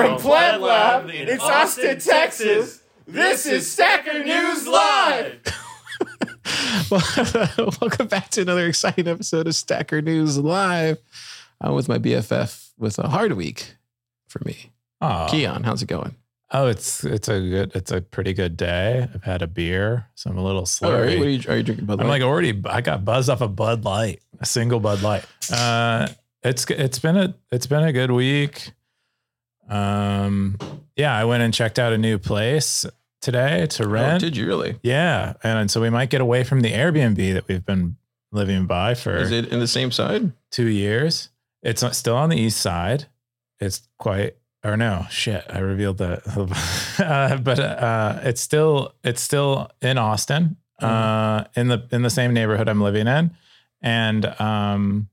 From Pleb Lab in Austin, Texas, this is Stacker News Live. Welcome back to another exciting episode of Stacker News Live. I'm with my BFF with a hard week for me. Oh, Keyan, how's it going? oh, it's it's a good, it's a pretty good day. I've had a beer, so I'm a little All right, slurry. what are you, are you drinking? Bud Light? I'm like already, I got buzzed off a Bud Light, a single Bud Light. Uh, it's it's been a it's been a good week. Um, yeah, I went and checked out a new place today to oh, rent. did you really? yeah, and so we might get away from the Airbnb that we've been living by for Is it in the same side? two years. It's still on the east side. It's quite, or no, shit. I revealed that, uh, but uh, it's still it's still in Austin, uh, in the in the same neighborhood I'm living in, and um,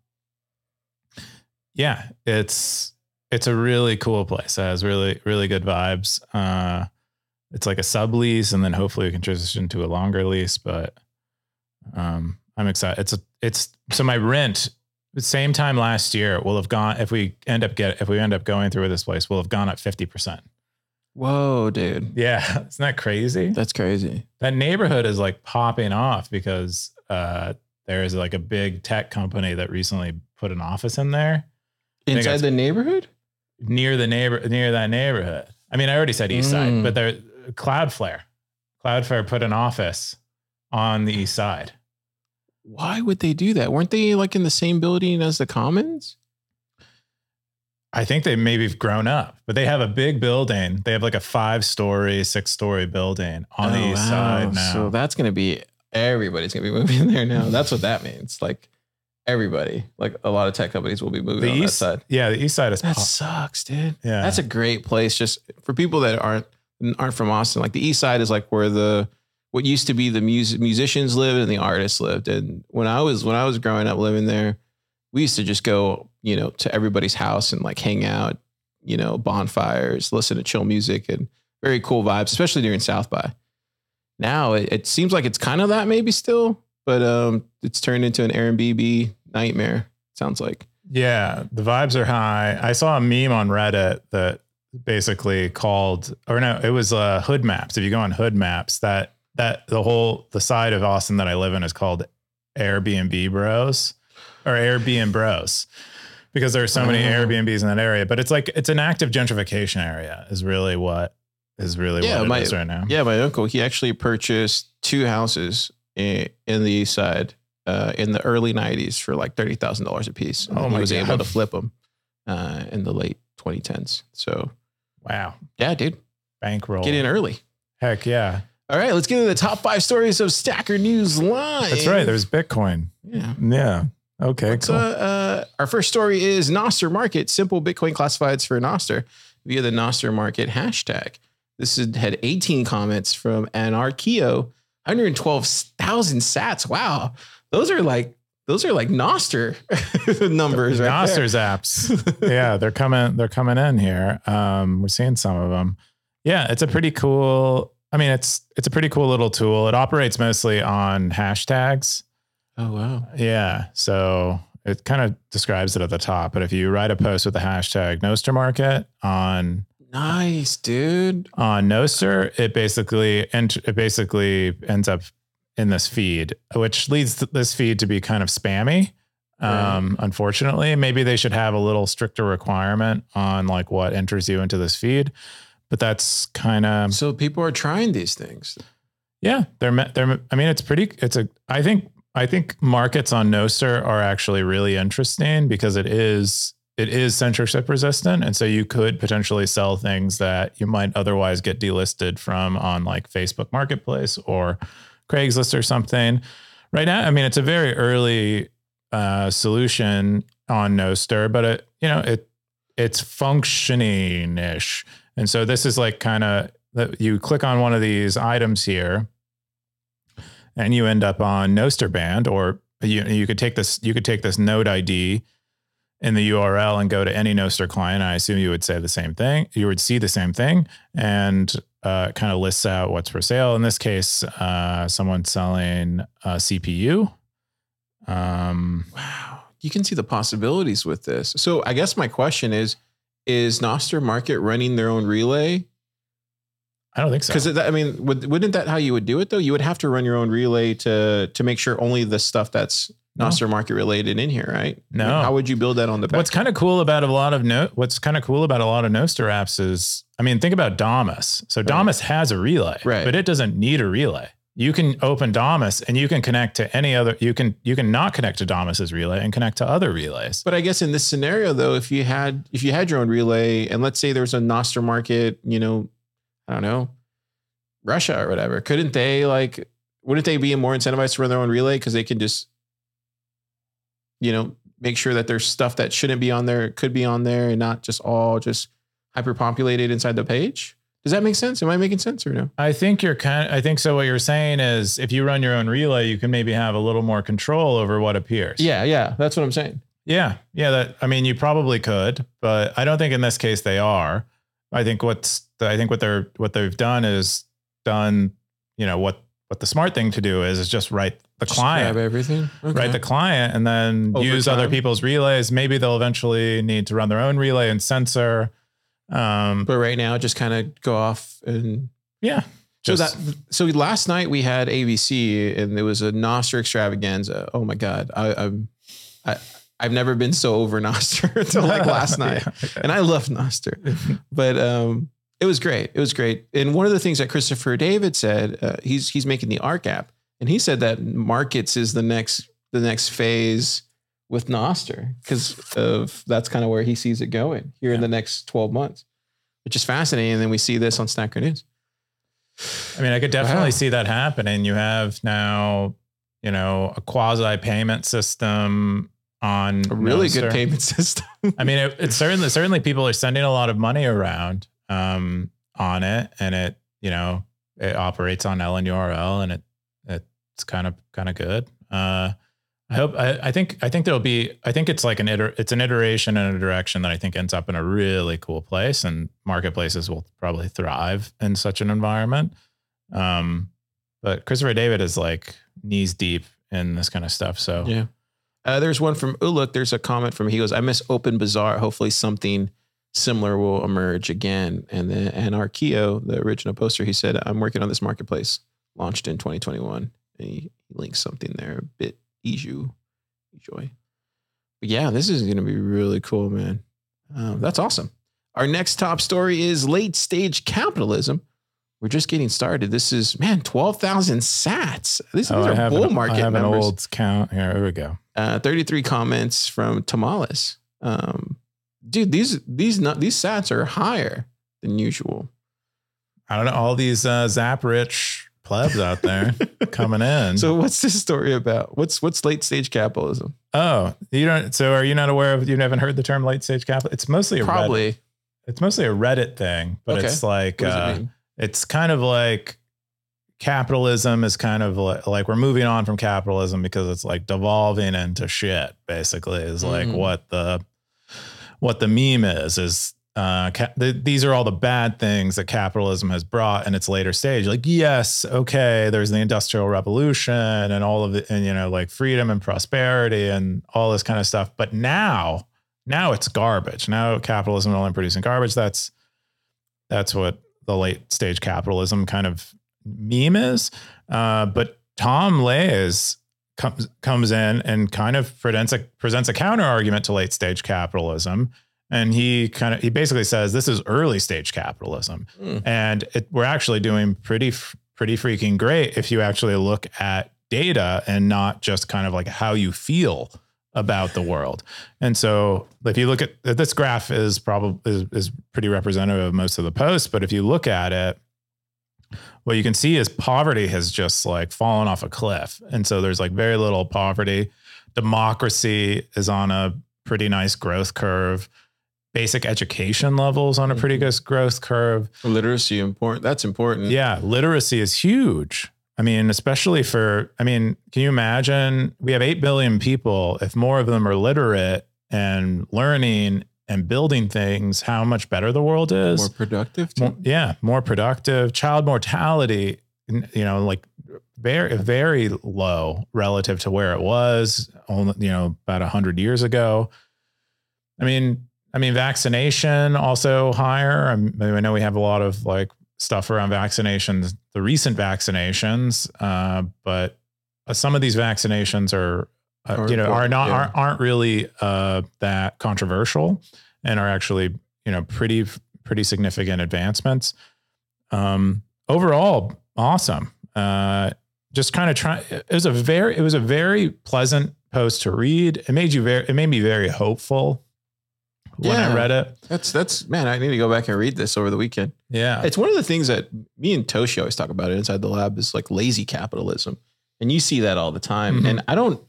yeah, it's it's a really cool place. It has really really good vibes. Uh, it's like a sublease, and then hopefully we can transition to a longer lease. But um, I'm excited. It's a it's so my rent the same time last year will have gone if we end up get if we end up going through with this place will have gone up 50%. Whoa, dude. Yeah, isn't that crazy? That's crazy. That neighborhood is like popping off because uh there is like a big tech company that recently put an office in there Inside the neighborhood? Near the neighbor near that neighborhood. I mean, I already said east side, Mm. but there Cloudflare. Cloudflare put an office on the east side. Why would they do that? Weren't they like in the same building as the Commons? I think they maybe have grown up, but they have a big building. They have like a five story, six story building on the Oh, east wow. side now. So that's going to be everybody's going to be moving there now. That's what that means. Like everybody, like a lot of tech companies will be moving the on east that side. Yeah, the east side is That pop- sucks, dude. yeah. That's a great place just for people that aren't aren't from Austin. Like the east side is like where the what used to be the music musicians lived and the artists lived. And when I was when I was growing up living there, we used to just go, you know, to everybody's house and like hang out, you know, bonfires, listen to chill music and very cool vibes, especially during South by. Now it, it seems like it's kind of that maybe still, but um it's turned into an Airbnb nightmare. Sounds like. yeah, the vibes are high. I saw a meme on Reddit that basically called or no, it was uh hood maps. If you go on hood maps, that that the whole the side of Austin that I live in is called Airbnb bros or Airbnb bros. Because there are so many Oh. Airbnbs in that area, but it's like it's an active gentrification area, is really what is really Yeah, what my- it is right now. Yeah, my uncle, he actually purchased two houses in, in the east side uh, in the early 90s for like $30,000 a piece. And Oh he was able to flip them uh, in the late 2010s. So, Wow. yeah, dude, Bankroll. get in early. Heck yeah. All right, let's get into the top five stories of Stacker News Live. That's right. There's Bitcoin. yeah. Yeah. Okay, Let's, cool. uh, uh, our first story is Nostr Market, simple Bitcoin classifieds for Nostr via the Nostr Market hashtag. This is, had 18 comments from Anarchio, 112,000 sats. Wow. Those are like, those are like Nostr numbers, right? there. Nostr's apps. yeah, they're coming. They're coming in here. Um, we're seeing some of them. Yeah, it's a pretty cool. I mean, it's it's a pretty cool little tool. It operates mostly on hashtags. Oh, wow. Yeah, so it kind of describes it at the top. But if you write a post with the hashtag Nostr Market on Nice, dude. on Nostr, it basically ent- it basically ends up in this feed, which leads th- this feed to be kind of spammy. Um, unfortunately, maybe they should have a little stricter requirement on like what enters you into this feed. But that's kind of So people are trying these things. yeah. They're they're. I mean, it's pretty. It's a. I think I think markets on Nostr are actually really interesting because it is it is censorship resistant, and so you could potentially sell things that you might otherwise get delisted from on like Facebook Marketplace or Craigslist or something. Right now, I mean, it's a very early uh, solution on Nostr, but it you know it it's functioning ish, and so this is like kind of you click on one of these items here and you end up on Nostr Band, or you you could take this you could take this node ID in the URL and go to any Nostr client. I assume you would say the same thing. You would see the same thing, and uh, kind of lists out what's for sale. In this case, uh, someone's selling a CPU. Um, Wow. You can see the possibilities with this. So I guess my question is is Nostr Market running their own relay? I don't think so. Because I mean, would, wouldn't that how you would do it though? You would have to run your own relay to to make sure only the stuff that's No. Nostr Market related in here, right? No. I mean, how would you build that on the back? What's kind of cool about a lot of no, what's kind of cool about a lot of Nostr apps is, I mean, think about Damus. So Damus has a relay, Right. but it doesn't need a relay. You can open Damus and you can connect to any other. You can you can not connect to Damus's relay and connect to other relays. But I guess in this scenario, though, if you had if you had your own relay, and let's say there's a Nostr market, you know, I don't know, Russia or whatever, couldn't they like? Wouldn't they be more incentivized to run their own relay because they can just, you know, make sure that there's stuff that shouldn't be on there could be on there and not just all just hyper populated inside the page? Does that make sense? Am I making sense or no? I think you're kind. I think so. What you're saying is, if you run your own relay, you can maybe have a little more control over what appears. Yeah, yeah, that's what I'm saying. Yeah, yeah. That I mean, you probably could, but I don't think in this case they are. I think what's I think what they're what they've done is done. You know what what the smart thing to do is is just write the Just client, grab everything. Okay. write the client, and then Over use other people's relays. Maybe they'll eventually need to run their own relay and censor. Um, but right now, just kind of go off and yeah. So that so last night we had ABC and there was a Nostr extravaganza. Oh my god, I, I'm I I've never been so over Nostr until like last night, Yeah. and I love Nostr, but um, it was great. It was great. And one of the things that Christopher David said, uh, he's he's making the Arc app, and he said that markets is the next the next phase with Nostr because of that's kind of where he sees it going here in the next twelve months, which is fascinating. And then we see this on Stacker News. I mean, I could definitely Wow. see that happening. You have now, you know, a quasi payment system on a really good payment system. I mean, it, it's certainly certainly people are sending a lot of money around um, on it, and it you know it operates on LNURL, and it it's kind of kind of good. Uh, I hope I, I think I think there'll be I think it's like an iter, it's an iteration in a direction that I think ends up in a really cool place, and marketplaces will probably thrive in such an environment. Um, but Christopher David is like knees deep in this kind of stuff, so yeah. Uh, there's one from Uluk. There's a comment from he goes, I miss Open Bazaar. Hopefully something similar will emerge again. And then and the original poster, he said, I'm working on this marketplace, launched in 2021. And he, links something there, bit Iju, Enjoy. But yeah, this is gonna be really cool, man. Um, that's awesome. Our next top story is late stage capitalism. We're just getting started. This is man, twelve thousand sats. These, Oh, these are bull an, market I have an numbers. old count here. Here we go. Uh, 33 comments from tomlaies. Um, dude, these these these sats are higher than usual. I don't know all these uh, zap rich plebs out there coming in. So what's this story about? What's what's late stage capitalism? oh, you don't. So are you not aware of? You haven't heard the term late stage capital? It's mostly a Reddit, Probably. it's mostly a Reddit thing, but Okay. it's like What does uh, it mean? It's kind of like capitalism is kind of like, like we're moving on from capitalism because it's like devolving into shit. Basically, is like Mhm. what the what the meme is is uh, ca- th- these are all the bad things that capitalism has brought in its later stage. Like, yes, okay, there's the industrial revolution and all of it, and you know, like freedom and prosperity and all this kind of stuff. But now, now it's garbage. Now capitalism is only producing garbage. That's that's what the late stage capitalism kind of meme is. Uh, but Tom Lays comes comes in and kind of presents a presents a counter argument to late stage capitalism. And he kind of he basically says this is early stage capitalism, Mm. and it, we're actually doing pretty pretty freaking great if you actually look at data and not just kind of like how you feel about the world. And so if you look at this graph is probably is, is pretty representative of most of the posts, but if you look at it, what you can see is poverty has just like fallen off a cliff. And so there's like very little poverty. Democracy is on a pretty nice growth curve. Basic education levels on a pretty mm-hmm. good growth curve. Literacy important. That's important. Yeah, literacy is huge. I mean, especially for, I mean, can you imagine? We have 8 billion people. If more of them are literate and learning and building things, how much better the world is. More productive. Too. More- yeah, more productive. Child mortality, you know, like very, very low relative to where it was only, you know, about 100 years ago. I mean, I mean, vaccination also higher. I, mean, I know we have a lot of like stuff around vaccinations, the recent vaccinations, uh, but uh, some of these vaccinations are, uh, Are you know, are not yeah. aren't, aren't really uh, that controversial and are actually you know pretty pretty significant advancements. Um, overall, awesome. Uh, just kind of try. It was a very it was a very pleasant post to read. It made you very it made me very hopeful when I read it. That's that's man. I need to go back and read this over the weekend. Yeah, It's one of the things that me and Toshi always talk about inside the lab is like lazy capitalism, and you see that all the time. Mhm. And I don't,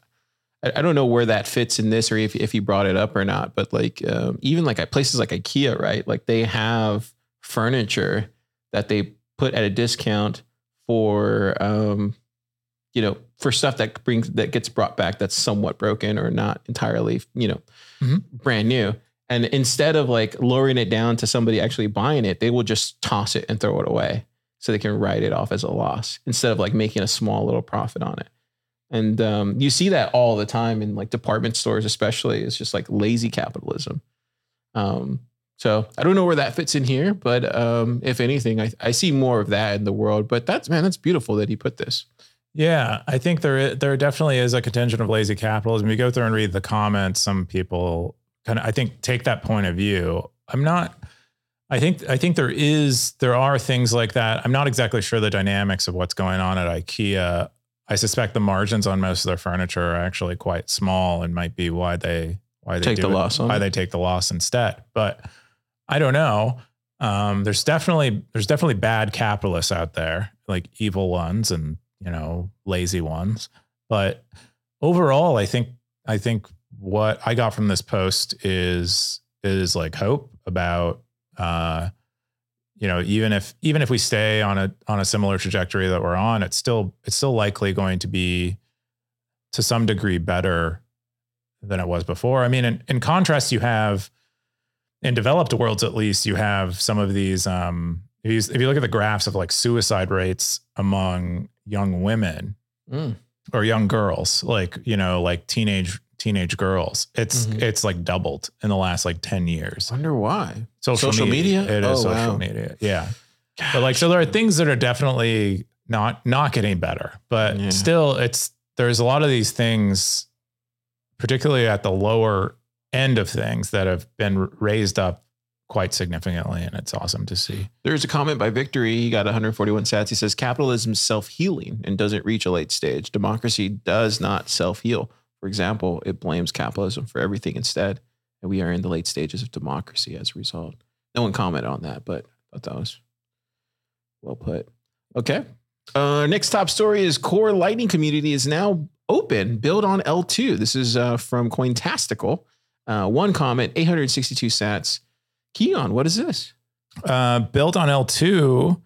I don't know where that fits in this or if if he brought it up or not. But like um, even like at places like IKEA, right? Like they have furniture that they put at a discount for, um, you know, for stuff that brings that gets brought back that's somewhat broken or not entirely, you know, Mhm. brand new. And instead of like lowering it down to somebody actually buying it, they will just toss it and throw it away so they can write it off as a loss instead of like making a small little profit on it. And um, you see that all the time in like department stores, especially. It's just like lazy capitalism. Um, so I don't know where that fits in here, but um, if anything, I, I see more of that in the world. But that's man, that's beautiful that he put this. Yeah, I think there i- there definitely is a contingent of lazy capitalism. You go through and read the comments. Some people kind of, I think, take that point of view. I'm not. I think I think there is there are things like that. I'm not exactly sure the dynamics of what's going on at IKEA. I suspect the margins on most of their furniture are actually quite small and might be why they why they Take the it- loss on why it. they take the loss instead. But I don't know. Um, there's definitely there's definitely bad capitalists out there, like evil ones and you know lazy ones. But overall, I think I think what I got from this post is is like hope about uh, you know even if even if we stay on a on a similar trajectory that we're on, it's still it's still likely going to be to some degree better than it was before. I mean, in, in contrast, you have in developed worlds at least you have some of these um if you, if you look at the graphs of like suicide rates among young women Mm. or young girls like you know like teenage teenage girls it's Mhm. it's like doubled in the last like 10 years I Wonder why. social, Social media? it is Oh, social wow. media yeah but like so there are things that are definitely not not getting better but Yeah. still it's there's a lot of these things particularly at the lower end of things that have been raised up quite significantly and it's awesome to see There's a comment by Victory. He got 141 sats. He says capitalism is self healing and doesn't reach a late stage. Democracy does not self heal. For example, it blames capitalism for everything instead. And we are in the late stages of democracy as a result. No one commented on that, but I thought that was well put. Okay. Uh, next top story is Core Lightning community is now open. Build on L2. This is uh, from Cointastical. Uh, one comment, 862 sats. Keyan, what is this? uh, Build on L2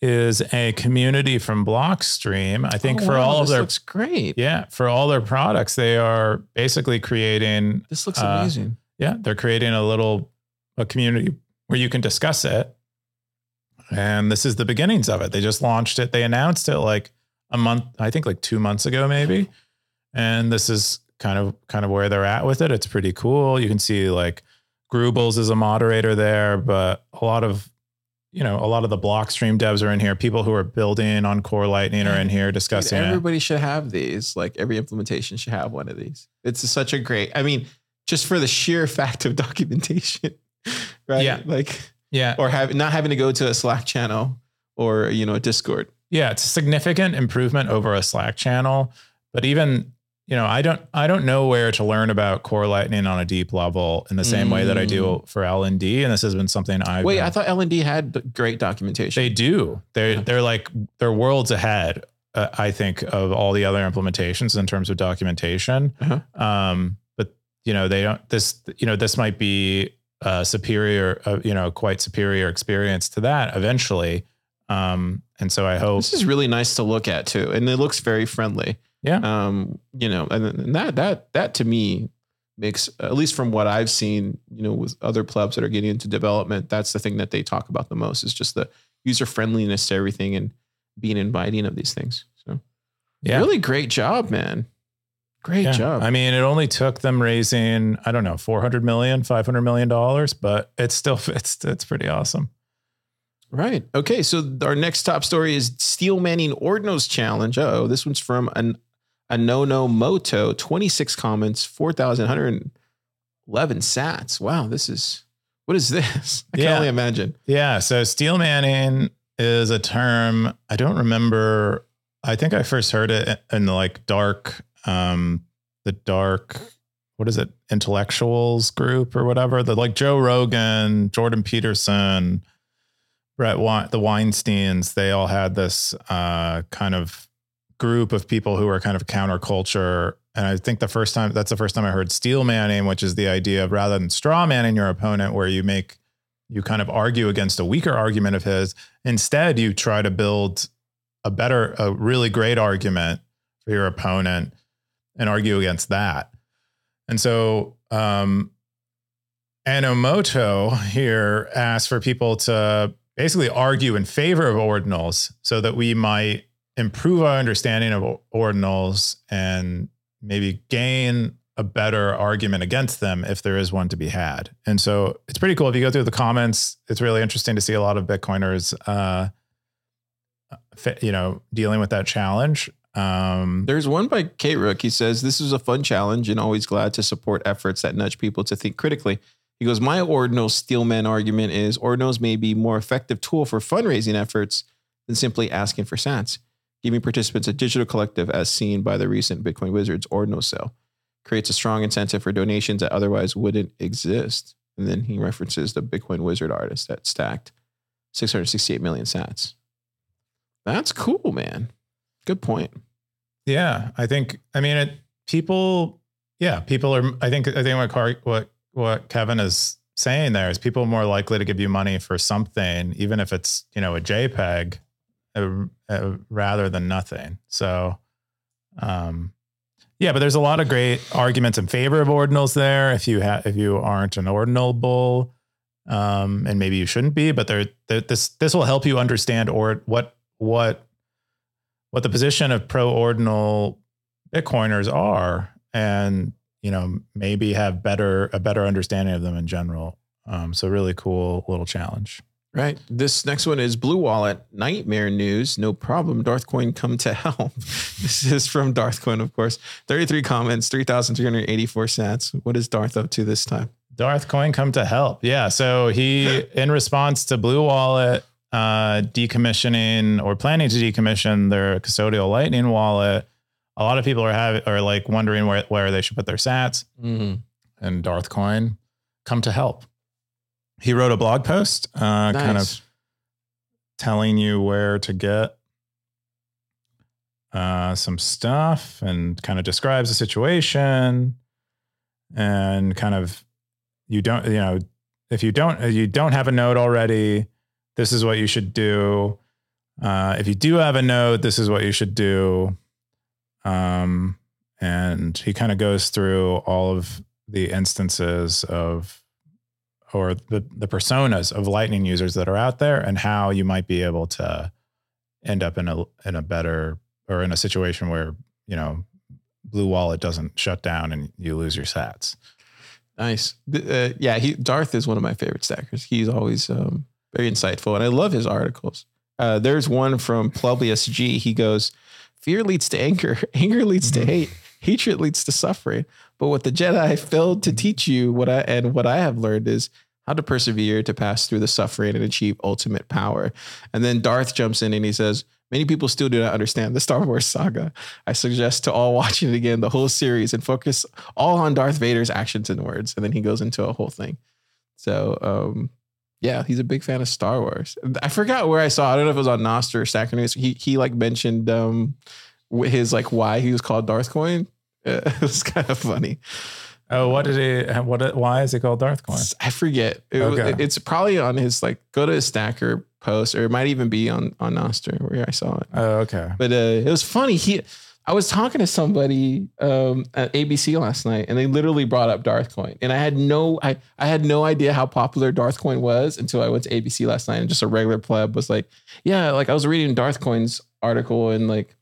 is a community from blockstream. I think Oh, for wow, all of their looks great. yeah for all their products they are basically creating This looks Uh, amazing. yeah they're creating a little a community where you can discuss it. And this is the beginnings of it. They just launched it. They announced it like a month i think like two months ago maybe. And this is kind of kind of where they're at with it. It's pretty cool. You can see like Grubles is a moderator there but a lot of you know a lot of the blockstream devs are in here people who are building on core lightning are in here Dude, discussing it everybody should have these. Like every implementation should have one of these. It's such a great. I mean, just for the sheer fact of documentation, right? Yeah. Like, yeah or have not having to go to a Slack channel or you know a Discord. Yeah, it's a significant improvement over a Slack channel. But even, you know, I don't I don't know where to learn about core lightning on a deep level in the same way that I do for L and D. And this has been something I've Wait, been- I thought L and D had great documentation. they do. They're Yeah. they're like they're worlds ahead. Uh, I think of all the other implementations in terms of documentation. Uh-huh. Um, but you know they don't. This you know this might be a superior, uh, you know, quite superior experience to that eventually. Um, and so I hope this is really nice to look at too, and it looks very friendly. Yeah. Um, you know, and, and that that that to me makes at least from what I've seen, you know, with other clubs that are getting into development, that's the thing that they talk about the most is just the user friendliness to everything and being inviting of these things. So yeah. really great job, man. Great Yeah. job. I mean, it only took them raising, I don't know, 400 million, 500 million dollars, but it's still, it's, it's pretty awesome. Right. Okay. So our next top story is Steel Manning Ordinals Challenge. Oh, this one's from an a no no moto. Twenty six comments, four thousand one hundred eleven sats. Wow. This is what is this? I can Yeah. only imagine. Yeah. So steel manning is a term I don't remember. I think I first heard it in the like dark, um, the dark, what is it, intellectuals group or whatever. The like Joe Rogan, Jordan Peterson, Brett Wein, the Weinsteins. They all had this uh, kind of group of people who were kind of counterculture. And I think the first time that's the first time I heard steel manning, which is the idea of rather than straw manning your opponent, where you make you kind of argue against a weaker argument of his. Instead, you try to build a better, a really great argument for your opponent and argue against that. And so, um, Anonomoto here asks for people to basically argue in favor of ordinals so that we might improve our understanding of ordinals and maybe gain a better argument against them if there is one to be had. And so it's pretty cool if you go through the comments. It's really interesting to see a lot of Bitcoiners, uh, you know, dealing with that challenge. Um, There's one by K Rook. He says, This is a fun challenge and always glad to support efforts that nudge people to think critically. He goes, My ordinal steelman argument is ordinals may be more effective tool for fundraising efforts than simply asking for sats. Giving participants a digital collective as seen by the recent Bitcoin Wizards ordinal sale creates a strong incentive for donations that otherwise wouldn't exist. And then he references the Bitcoin Wizard artist that stacked 668 million sats. That's cool, man. Good point. Yeah, I think. I mean, it, people. Yeah, people are. I think. I think what Car, what what Kevin is saying there is people more likely to give you money for something, even if it's you know a JPEG, rather than nothing. So, um, yeah, but there's a lot of great arguments in favor of ordinals there. If you have, if you aren't an ordinal bull, um, and maybe you shouldn't be, but there, there this this will help you understand or what what what the position of pro ordinal Bitcoiners are, and you know maybe have better a better understanding of them in general. Um, so really cool little challenge. Right. This next one is Blue Wallet Nightmare News. No problem. Darth Coin come to help. this is from Darth Coin, of course. 33 comments, 3,384 sats. What is Darth up to this time? Darth Coin come to help. Yeah. So he, in response to Blue Wallet uh, decommissioning or planning to decommission their custodial Lightning wallet, a lot of people are having are like wondering where where they should put their Sats. And Darth Coin come to help. He wrote a blog post, uh, kind of telling you where to get uh, some stuff and kind of describes the situation and kind of you don't you know if you don't you don't have a node already this is what you should do. Uh, if you do have a node this is what you should do. Um, and he kind of goes through all of the instances of or the, the personas of lightning users that are out there and how you might be able to end up in a in a better or in a situation where you know blue wallet doesn't shut down and you lose your sats Nice. Uh, yeah, he Darth is one of my favorite stackers. He's always um, very insightful, and I love his articles. Uh, there's one from Publius G. He goes, "Fear leads to anger. Anger leads to hate. Hatred leads to suffering. But what the Jedi failed to teach you, what I and what I have learned is." How to persevere to pass through the suffering and achieve ultimate power. And then Darth jumps in and he says, Many people still do not understand the Star Wars saga. I suggest to all watching it again, the whole series, and focus all on Darth Vader's actions and words. And then he goes into a whole thing. So, um, yeah, he's a big fan of Star Wars. I forgot where I saw. I don't know if it was on Nostr or Stacker News. He he like mentioned um, his like why he was called Darth Coin. It was kind of funny. oh what did he what why is it called darth coin I forget. It Okay. it's probably on his like go to his Stacker post, or it might even be on on Nostr where I saw it. oh okay But uh, it was funny. He, I was talking to somebody um, at ABC last night, and they literally brought up Darth Coin, and I had no, I, I had no idea how popular Darth Coin was until I went to ABC last night, and just a regular pleb was like, yeah, like I was reading Darth Coin's article, and like,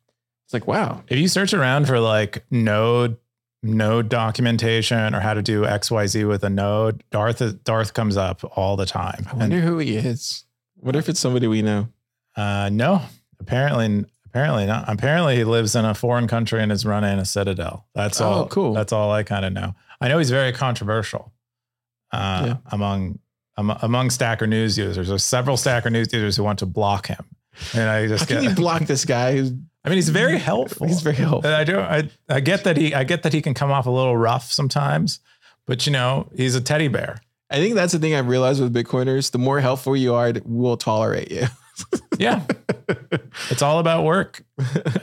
it's like, wow, if you search around for like node node documentation or how to do XYZ with a node, Darth Darth comes up all the time. I wonder who he is. What if it's somebody we know? Uh, no, apparently, apparently not. Apparently, he lives in a foreign country and is running a citadel. That's Oh, all. cool. That's all I kind of know. I know he's very controversial uh, Yeah. among am- among Stacker News users. There's several Stacker News users who want to block him, and I How just can get. you block this guy? Who's, I mean, he's very helpful. he's very helpful. I do. I, I get that he. I get that he can come off a little rough sometimes, but you know, he's a teddy bear. I think that's the thing I've realized with Bitcoiners. The more helpful you are, we'll tolerate you. Yeah, it's all about work.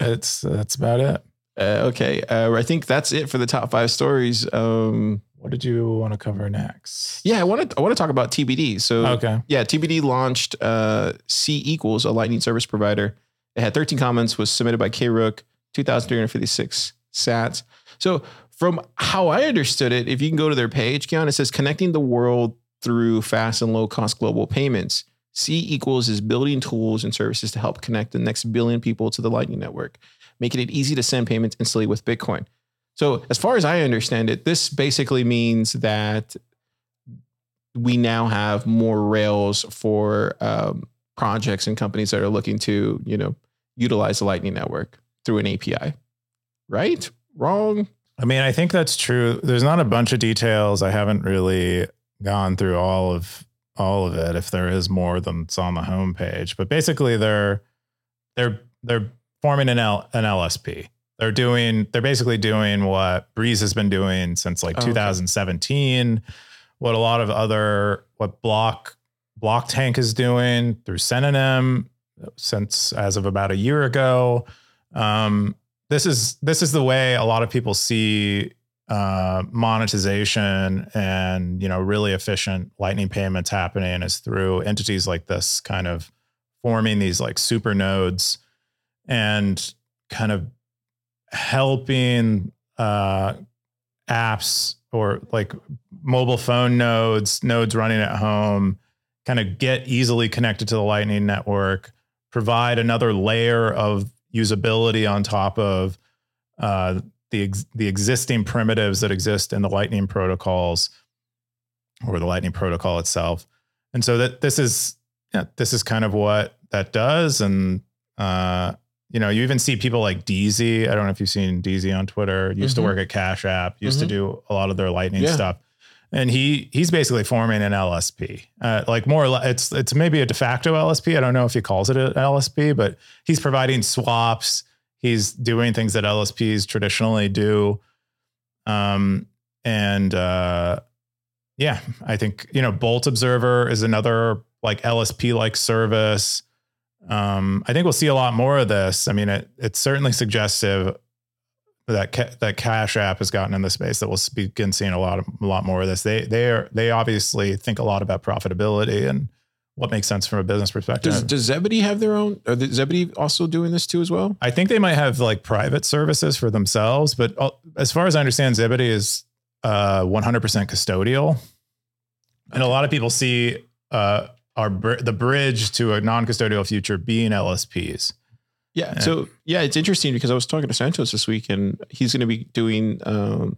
It's that's about it. Uh, okay, uh, I think that's it for the top five stories. Um, What did you want to cover next? yeah, I want to I want to talk about TBD. So Okay. yeah, TBD launched uh, C equals a Lightning service provider. It had 13 comments, was submitted by K Rook, 2,356 sats. So from how I understood it, if you can go to their page, Keyan, it says connecting the world through fast and low cost global payments. C equals is building tools and services to help connect the next billion people to the Lightning Network, making it easy to send payments instantly with Bitcoin. So, as far as I understand it, this basically means that we now have more rails for um, projects and companies that are looking to, you know, utilize the Lightning Network through an API. Right? Wrong? I mean, I think that's true. There's not a bunch of details. I haven't really gone through all of all of it. If there is more than it's on the homepage, but basically, they're they're they're forming an L, an LSP. They're doing. They're basically doing what Breeze has been doing since like Oh, okay. 2017. What a lot of other what Block Blocktank is doing through Synonym since as of about a year ago. Um, this is this is the way a lot of people see uh, monetization and you know really efficient lightning payments happening is through entities like this kind of forming these like super nodes and kind of helping uh, apps or like mobile phone nodes nodes running at home kind of get easily connected to the lightning network provide another layer of usability on top of uh, the ex- the existing primitives that exist in the Lightning protocols or the Lightning protocol itself. And so that this is yeah, this is kind of what that does. And uh, you know, you even see people like DZ. I don't know if you've seen DZ on Twitter. Used Mhm. to work at Cash App. Used to Mhm. do a lot of their Lightning Yeah. stuff. And he he's basically forming an LSP, uh, like more. It's it's maybe a de facto LSP. I don't know if he calls it an LSP, but he's providing swaps. He's doing things that LSPs traditionally do. Um, and uh, yeah, I think you know Bolt Observer is another like LSP like service. Um, I think we'll see a lot more of this. I mean, it, it's certainly suggestive that ca- that Cash App has gotten in the space that we'll begin seeing a lot of a lot more of this. They they are they obviously think a lot about profitability and what makes sense from a business perspective. Does, does Zebedee have their own? Are the Zebedee also doing this too as well? I think they might have like private services for themselves, but uh, as far as I understand, Zebedee is uh, 100% custodial, and a lot of people see uh, our the bridge to a non-custodial future being LSPs. Yeah. Yeah. So yeah, it's interesting because I was talking to Santos this week, and he's going to be doing um,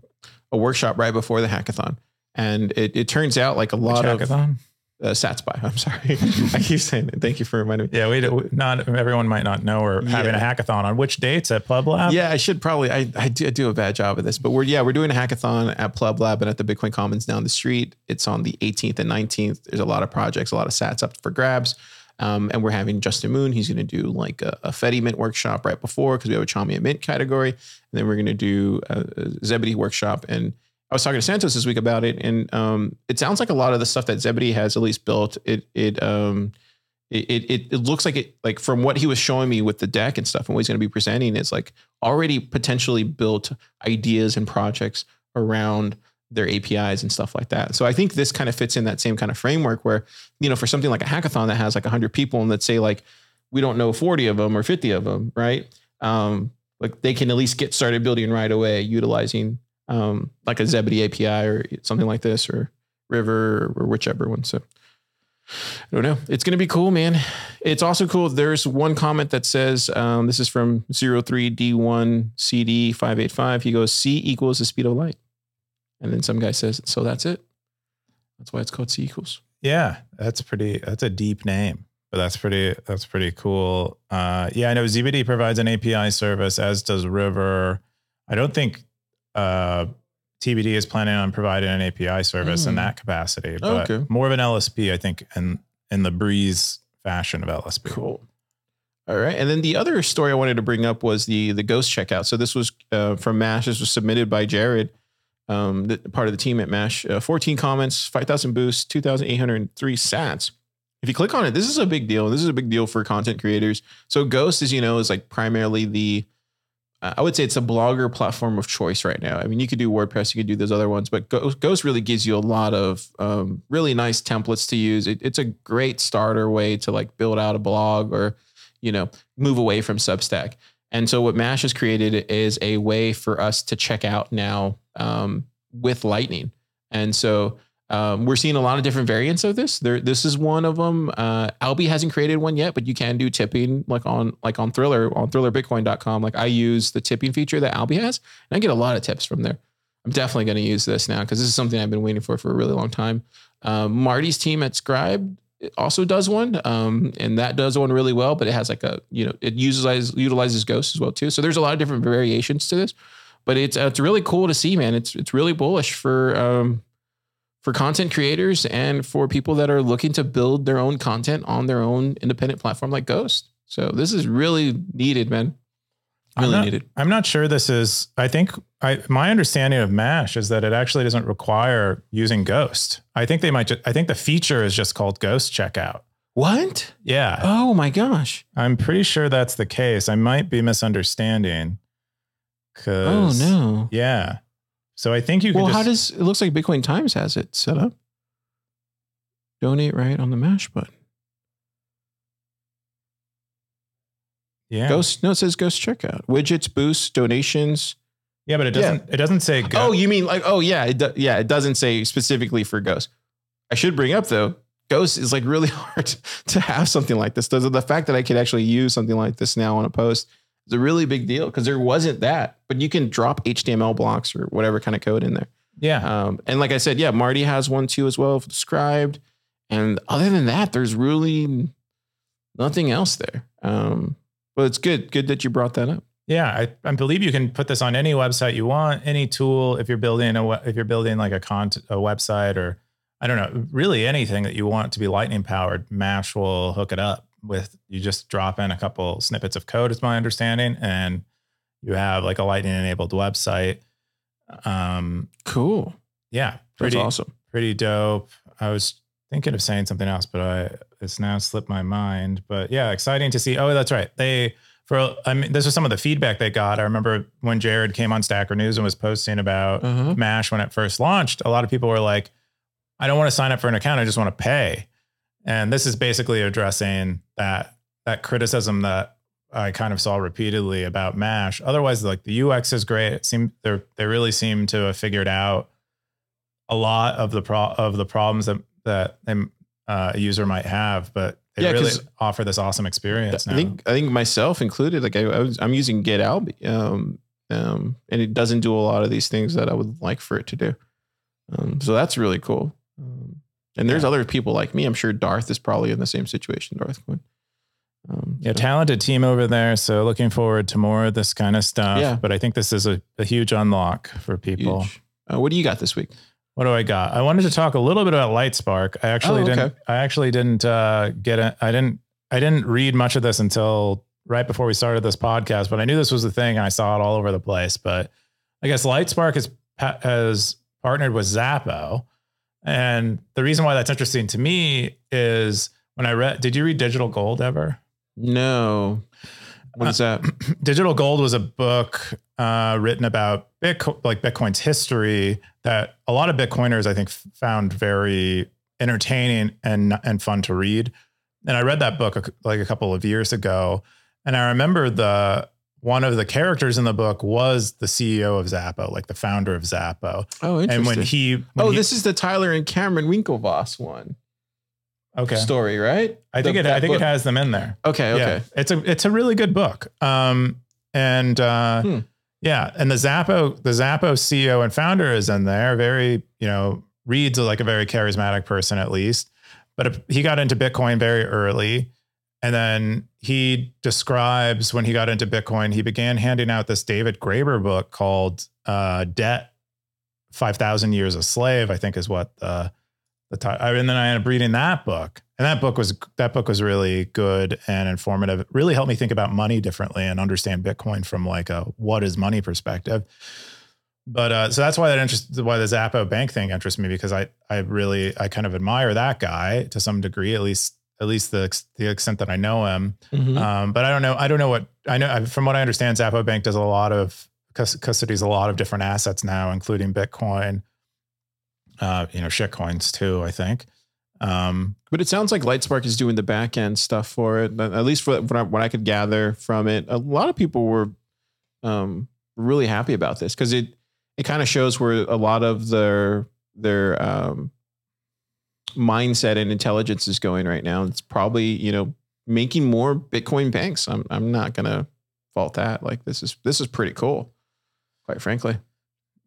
a workshop right before the hackathon, and it, it turns out like a Which lot of hackathon? uh, Sats by. I'm sorry, I keep saying it. Thank you for reminding me. Yeah, we do, not everyone might not know we're having a hackathon on which dates at Pleb Lab. Yeah, I should probably. I I do, I do a bad job of this, but we're yeah we're doing a hackathon at Pleb Lab and at the Bitcoin Commons down the street. It's on the 18th and 19th. There's a lot of projects, a lot of Sats up for grabs. Um, and we're having Justin Moon. He's going to do like a, a Fedimint workshop right before because we have a Chami and Mint category. And then we're going to do a, a Zebedee workshop. And I was talking to Santos this week about it, and um, it sounds like a lot of the stuff that Zebedee has at least built. It it um, it, it it looks like it like from what he was showing me with the deck and stuff and what he's going to be presenting it's like already potentially built ideas and projects around their APIs and stuff like that. So I think this kind of fits in that same kind of framework where you know for something like a hackathon that has like 100 people and let's say like we don't know 40 of them or 50 of them, right? Um like they can at least get started building right away utilizing um like a Zebedee API or something like this or River or whichever one. So I don't know. It's going to be cool, man. It's also cool. There's one comment that says, um, this is from 03D1CD585. He goes, C equals the speed of light. And then some guy says, so that's it. That's why it's called C equals. Yeah, that's pretty. That's a deep name, but that's pretty. That's pretty cool. Uh, yeah, I know ZBD provides an API service, as does River. I don't think uh, TBD is planning on providing an API service in Mm. that capacity, but Okay. more of an LSP, I think, in in the Breeze fashion of LSP. Cool. All right, and then the other story I wanted to bring up was the the Ghost checkout. So this was uh, from Mash. This was submitted by Jared, um, the, part of the team at Mash. Uh, 14 comments, 5,000 boosts, 2,803 sats. If you click on it, this is a big deal. This is a big deal for content creators. So Ghost, as you know, is like primarily the uh, I would say it's a blogger platform of choice right now. I mean, you could do WordPress, you could do those other ones, but Ghost, really gives you a lot of um, really nice templates to use. It, it's a great starter way to like build out a blog or, you know, move away from Substack. And so what Mash has created is a way for us to check out now um, with Lightning. And so um, we're seeing a lot of different variants of this. There, this is one of them. Uh, Alby hasn't created one yet, but you can do tipping like on like on Thriller on ThrillerBitcoin.com. Like I use the tipping feature that Alby has, and I get a lot of tips from there. I'm definitely going to use this now because this is something I've been waiting for for a really long time. Um, Marty's team at Scribe also does one, um, and that does one really well. But it has like a you know it utilizes utilizes Ghost as well too. So there's a lot of different variations to this, but it's uh, it's really cool to see, man. It's it's really bullish for um, for content creators and for people that are looking to build their own content on their own independent platform like Ghost. So this is really needed, man. I'm not- needed. I'm not sure this is. I think I my understanding of Mash is that it actually doesn't require using Ghost. I think they might. Ju- I think the feature is just called Ghost Checkout. What? Yeah, Oh my gosh. I'm pretty sure that's the case. I might be misunderstanding. Oh no. yeah. So I think you. Well, just, how does it looks like Bitcoin Times has it set up? Donate right on the mash button. Yeah Ghost no, it says Ghost checkout. Widgets, boosts, donations. yeah, but it doesn't. It doesn't say Ghost. Oh, you mean like oh yeah, it do, yeah, it doesn't say specifically for Ghost. I should bring up though, Ghost is like really hard to have something like this. The, the fact that I could actually use something like this now on a post is a really big deal because there wasn't that. But you can drop HTML blocks or whatever kind of code in there. yeah. Um, and like I said, yeah, Marty has one too as well, described. And other than that, there's really nothing else there. Um, but it's good, good that you brought that up. Yeah, I, I believe you can put this on any website you want, any tool. If you're building a if you're building like a content a website or I don't know, really anything that you want to be lightning powered, Mash will hook it up with. You just drop in a couple snippets of code, is my understanding, and you have like a lightning enabled website. Um, Cool. yeah, That's pretty awesome. pretty dope. I was thinking of saying something else, but I it's now slipped my mind. But yeah, exciting to see. Oh, that's right. They for I mean, this was some of the feedback they got. I remember when Jared came on Stacker News and was posting about Uh-huh. Mash when it first launched. A lot of people were like, "I don't want to sign up for an account. I just want to pay." And this is basically addressing that that criticism that I kind of saw repeatedly about Mash. Otherwise, like the UX is great. It seemed they they really seem to have figured out a lot of the pro of the problems that that um, uh, a user might have, but they Yeah, really offer this awesome experience. I now. think I think myself included. Like I, I was, I'm using Get Out, um, um, and it doesn't do a lot of these things that I would like for it to do. Um, so that's really cool. Um, and there's Yeah. other people like me. I'm sure Darth is probably in the same situation. Darth Coin. Um, Yeah, so- talented team over there. So looking forward to more of this kind of stuff. Yeah. But I think this is a, a huge unlock for people. Uh, what do you got this week? What do I got? I wanted to talk a little bit about Lightspark. I actually Oh, okay. didn't. I actually didn't uh, get it. I didn't. I didn't read much of this until right before we started this podcast. But I knew this was the thing. And I saw it all over the place. But I guess Lightspark has has partnered with Xapo, and the reason why that's interesting to me is when I read. Did you read Digital Gold ever? No. What is that? Digital Gold was a book uh, written about Bitcoin, like Bitcoin's history that a lot of Bitcoiners I think found very entertaining and and fun to read. And I read that book a- like a couple of years ago, and I remember the one of the characters in the book was the CEO of Xapo, like the founder of Xapo. Oh, interesting. And when he, when oh, he- this is the Tyler and Cameron Winklevoss one. Okay. story, right? I think The- it. I think book- it has them in there. Okay, okay. Yeah, it's a it's a really good book. Um, and uh, Hmm. yeah, and the Xapo the Xapo CEO and founder is in there. Very you know reads like a very charismatic person at least, but he got into Bitcoin very early, and then he describes when he got into Bitcoin, he began handing out this David Graeber book called uh, Debt. Five thousand years a slave, I think, is what uh, the title. And then I ended up reading that book, and that book was that book was really good and informative. It really helped me think about money differently and understand Bitcoin from like a what is money perspective. But uh, so that's why that interest, why the Xapo bank thing interests me because I I really I kind of admire that guy to some degree, at least at least the the extent that I know him. Mhm. Um, but I don't know. I don't know what I know. From what I understand, Xapo Bank does a lot of custodies a lot of different assets now, including Bitcoin. Uh, you know, shit coins too. I think. Um, But it sounds like Lightspark is doing the back end stuff for it. At least for what I, what I could gather from it, a lot of people were um, really happy about this because it it kind of shows where a lot of their their um, mindset and intelligence is going right now. It's probably you know making more Bitcoin banks. I'm I'm not gonna fault that. Like this is this is pretty cool, quite frankly.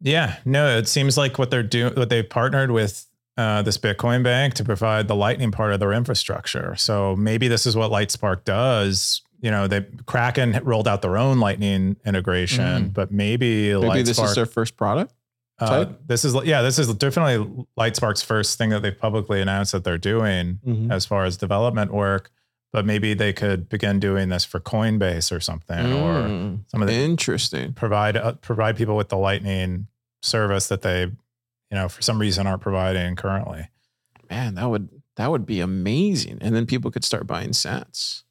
Yeah, no, it seems like what they're doing, what they've partnered with uh, this Bitcoin bank to provide the Lightning part of their infrastructure. So maybe this is what Lightspark does. You know, they Kraken rolled out their own Lightning integration, but maybe, Maybe Lightspark, this is their first product. Uh, this is yeah, this is definitely Lightspark's first thing that they've publicly announced that they're doing as far as development work. But maybe they could begin doing this for Coinbase or something, or Mm, some of the interesting. provide uh, provide people with the Lightning service that they, you know, for some reason aren't providing currently. man, that would that would be amazing. And then people could start buying sats.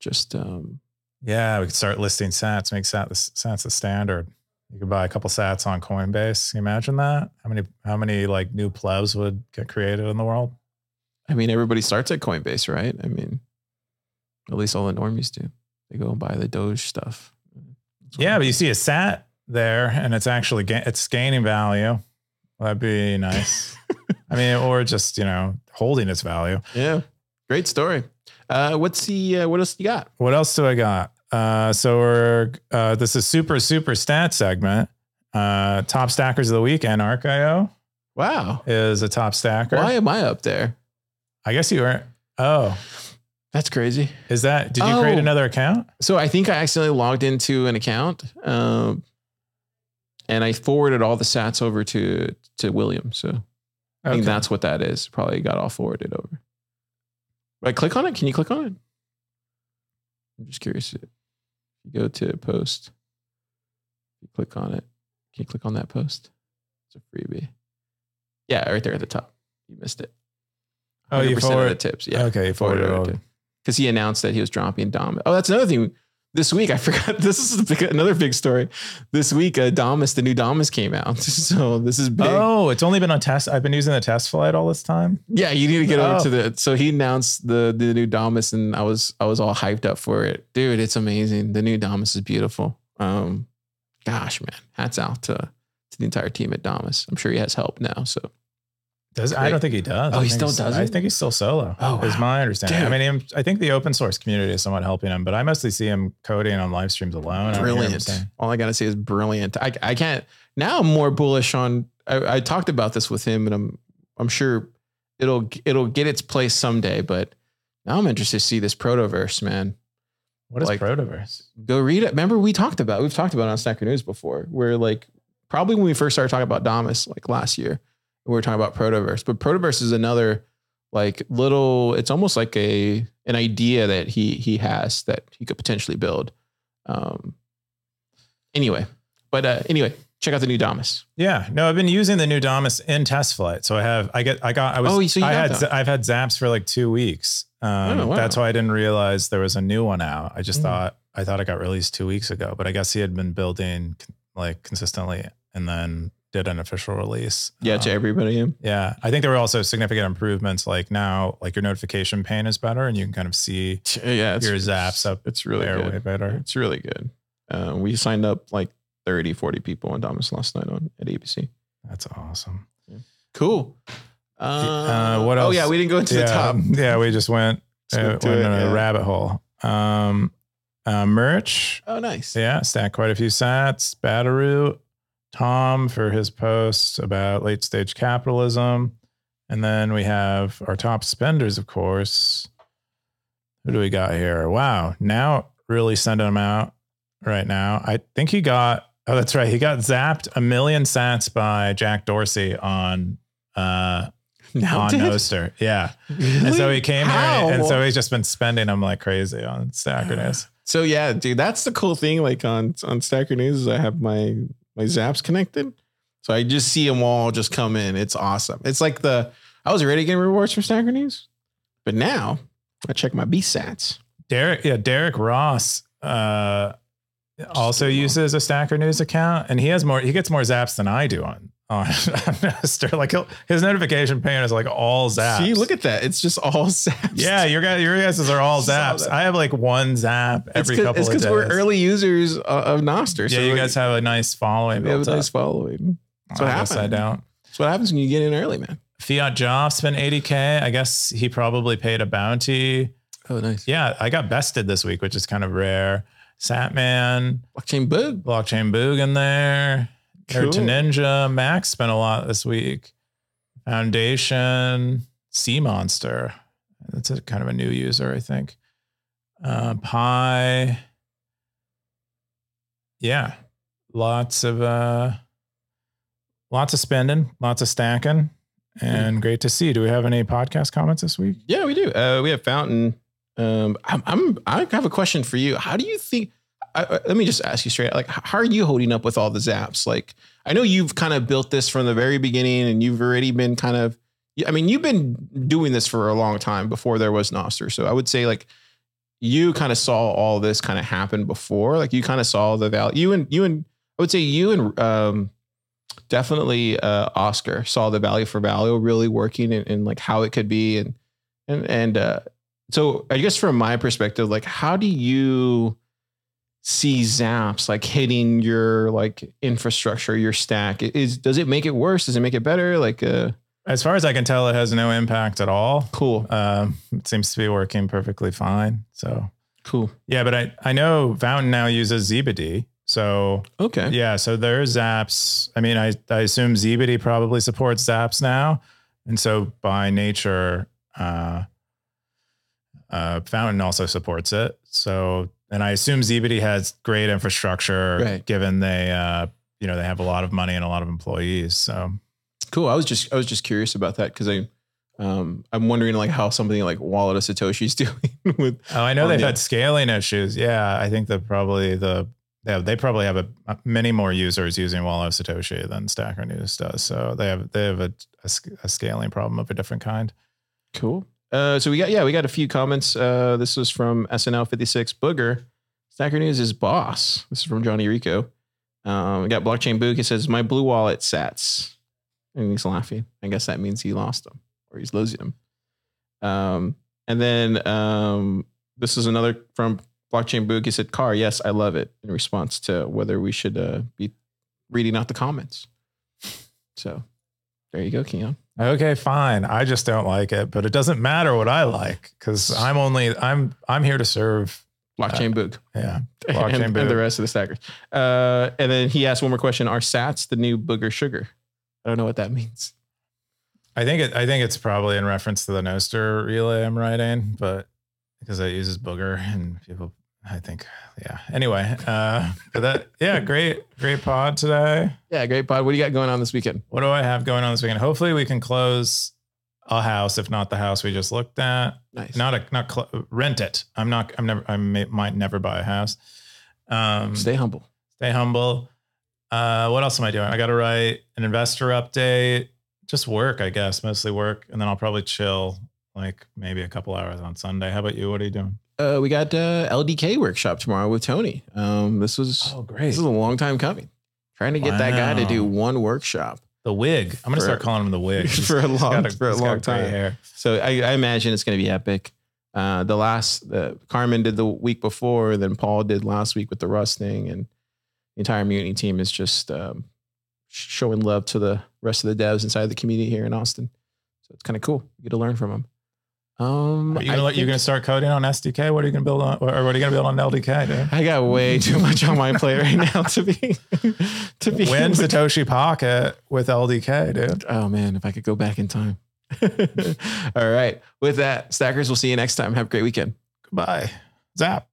Just um Yeah, we could start listing Sats, make Sat the Sats the standard. You could buy a couple Sats on Coinbase. Can you imagine that? How many how many like new plebs would get created in the world? I mean everybody starts at Coinbase, right? I mean, at least all the normies do. They go and buy the Doge stuff. Yeah, but you see a sat there, and it's actually ga- it's gaining value. That'd be nice. I mean, or just you know holding its value. yeah. Great story. Uh what's the uh, what else you got? What else do I got? Uh, so we're uh, this is super super stat segment. Uh, top stackers of the weekend. Arc.io Wow. is a top stacker. Why am I up there? I guess you were. Oh, That's crazy. is that? Did you create Oh. another account? So I think I accidentally logged into an account, um, and I forwarded all the sats over to to William. So I think that's what that is. Probably got all forwarded over. Right, click on it. Can you click on it? I'm just curious. If you go to post, you click on it. Can you click on that post? It's a freebie. Yeah, right there at the top. You missed it. Oh, you 100% of the tips. Yeah. Okay, you forwarded it over. Because he announced that he was dropping Dom. Oh, that's another thing. This week, I forgot. This is big, another big story. This week, uh, Damus, the new Damus came out. So this is big. Oh, it's only been on test. I've been using the test flight all this time. Yeah, you need to get over Oh. to the. So he announced the the new Damus, and I was I was all hyped up for it, dude. It's amazing. The new Damus is beautiful. Um, gosh, man, hats out to to the entire team at Damus. I'm sure he has help now. So Does I don't think he does. Oh, I he still doesn't? I think he's still solo. Oh, is wow. my understanding. I Dude. mean, him- I think the open source community is somewhat helping him, but I mostly see him coding on live streams alone. I don't hear him brilliant. saying- All I gotta say is brilliant. I I can't now. I'm more bullish on. I, I talked about this with him, and I'm I'm sure it'll it'll get its place someday. But now I'm interested to see this protoverse, man. What is Like- Protoverse? Go read it. Remember we talked about we've talked about it on Stacker News before, where like probably when we first started talking about Damus, like last year, we were talking about protoverse. But protoverse is another like little. It's almost like a an idea that he he has that he could potentially build. Um. Anyway, but uh, anyway, check out the new Damus. Yeah, no, I've been using the new Damus in test flight. So I have, I get, I got, I was, Oh, so I had, that. I've had Zaps for like two weeks. Um, Oh, wow. That's why I didn't realize there was a new one out. I just Mm. thought, I thought it got released two weeks ago, but I guess he had been building like consistently and then did an official release. Yeah, to Um, everybody. yeah. I think there were also significant improvements. Like now, like your notification pane is better and you can kind of see Yeah, it's, your Zaps up It's really good. way better. It's really good. Uh, we signed up like 30, 40 people on Damus last night on at ABC. That's awesome. Cool. Uh, what else? Oh yeah, we didn't go into yeah, the top. Yeah, we just went, uh, went to it, in a yeah. rabbit hole. Um, uh, merch. Oh, nice. Yeah, stacked quite a few sats. Bataroo, Tom for his post about late stage capitalism. And then we have our top spenders, of course. Who do we got here? Wow. Now really sending them out right now. I think he got, oh, that's right. He got zapped a million sats by Jack Dorsey on uh Now on did? Nostr. Yeah. And so he came How? here and so he's just been spending them like crazy on Stacker News. So yeah, dude, that's the cool thing. Like on on Stacker News, is I have my my Zaps connected, so I just see them all just come in. It's awesome. It's like the I was already getting rewards from Stacker News, but now I check my B Sats. Derek, yeah, Derek Ross uh, also uses a Stacker News account, and he has more. He gets more zaps than I do on Oh, on Nostr. Like he'll, his notification pane is like all zaps. See, look at that. It's just all Zaps. yeah, your guys, your guys are all zaps. I have like one zap every couple it's of days. we're early users of, of Nostr. yeah, so you like, guys have a nice following. we have a built nice up. following. That's what I guess I don't. That's what happens when you get in early, man. Fiat Job spent 80k. I guess he probably paid a bounty. Oh, nice. Yeah, I got bested this week, which is kind of rare. Satman, Blockchain bug. Blockchain Boog in there. Nerd to Ninja. Max spent a lot this week. Foundation. Sea Monster. That's a kind of a new user, I think. Uh, Pi. Yeah. Lots of uh lots of spending, lots of stacking, and great to see. Do we have any podcast comments this week? Yeah, we do. Uh, we have Fountain. Um, I'm, I'm, I have a question for you. How do you think? I, let me just ask you straight. Like, how are you holding up with all the zaps? Like, I know you've kind of built this from the very beginning, and you've already been kind of. I mean, you've been doing this for a long time before there was Nostr. So I would say like you kind of saw all this kind of happen before. Like you kind of saw the value. You and you and I would say you and um, definitely uh, Oscar saw the value for value really working and, and like how it could be and and and uh, so I guess from my perspective, like how do you see Zaps like hitting your like infrastructure, your stack? Is does it make it worse? Does it make it better? Like uh As far as I can tell, it has no impact at all. cool, Um, it seems to be working perfectly fine. So cool. yeah, but I I know Fountain now uses Zebedee. So Okay. yeah, so there's Zaps. I mean, I I assume Zebedee probably supports Zaps now, and so by nature, uh, uh, Fountain also supports it. So and I assume Zebedee has great infrastructure, Right. given they uh you know they have a lot of money and a lot of employees. So Cool. I was just I was just curious about that because I um I'm wondering like how something like Wallet of Satoshi's doing with Oh, I know they've the- had scaling issues. Yeah, I think that probably the yeah, they probably have a, many more users using Wallet of Satoshi than Stacker News does. So they have they have a, a a scaling problem of a different kind. Cool. Uh, so we got yeah we got a few comments. Uh, this was from SNL fifty six Booger. Stacker News is boss. This is from Johnny Rico. Um, we got blockchain book. It says my blue wallet sats, and he's laughing. I guess that means he lost them or he's losing them. Um, and then um, this is another from blockchain book. He said, "Car, yes, I love it." In response to whether we should uh, be reading out the comments. So there you go, Keyan. Okay, fine. I just don't like it, but it doesn't matter what I like because I'm only I'm I'm here to serve. Blockchain book. Yeah, and, Blockchain and book. the rest of the stackers. Uh, and then he asked one more question: Are Sats the new booger sugar? I don't know what that means. I think it I think it's probably in reference to the Nostr relay I'm writing, but because it uses booger and people I think yeah. Anyway, uh, but that yeah, great great pod today. Yeah, great pod. What do you got going on this weekend? What do I have going on this weekend? Hopefully, we can close a house, if not the house we just looked at. Nice. Not a not cl- rent it. I'm not. I'm never. I may, might never buy a house. Um, Stay humble. stay humble. Uh, what else am I doing? I got to write an investor update. Just work, I guess, mostly work, and then I'll probably chill like maybe a couple hours on Sunday. How about you? What are you doing? Uh, we got uh, LDK workshop tomorrow with Tony. Um, this was Oh, great. this is a long time coming. Trying to get that guy to do one workshop The wig. I'm gonna For- start calling him the wig. For a long got for a long time. Hair. So I, I imagine it's going to be epic. Uh, the last uh, Carman did the week before, then Paul did last week with the rusting, and the entire Mutiny team is just um, showing love to the rest of the devs inside the community here in Austin. So it's kind of cool. You get to learn from them. Um, Are you gonna, you think- gonna start coding on SDK? What are you gonna build on, or what are you gonna build on LDK, dude? I got way too much on my plate right now to be to be. Win Satoshi Pocket with LDK, dude. Oh man, if I could go back in time. All right. With that, stackers, we'll see you next time. Have a great weekend. Goodbye. Zap.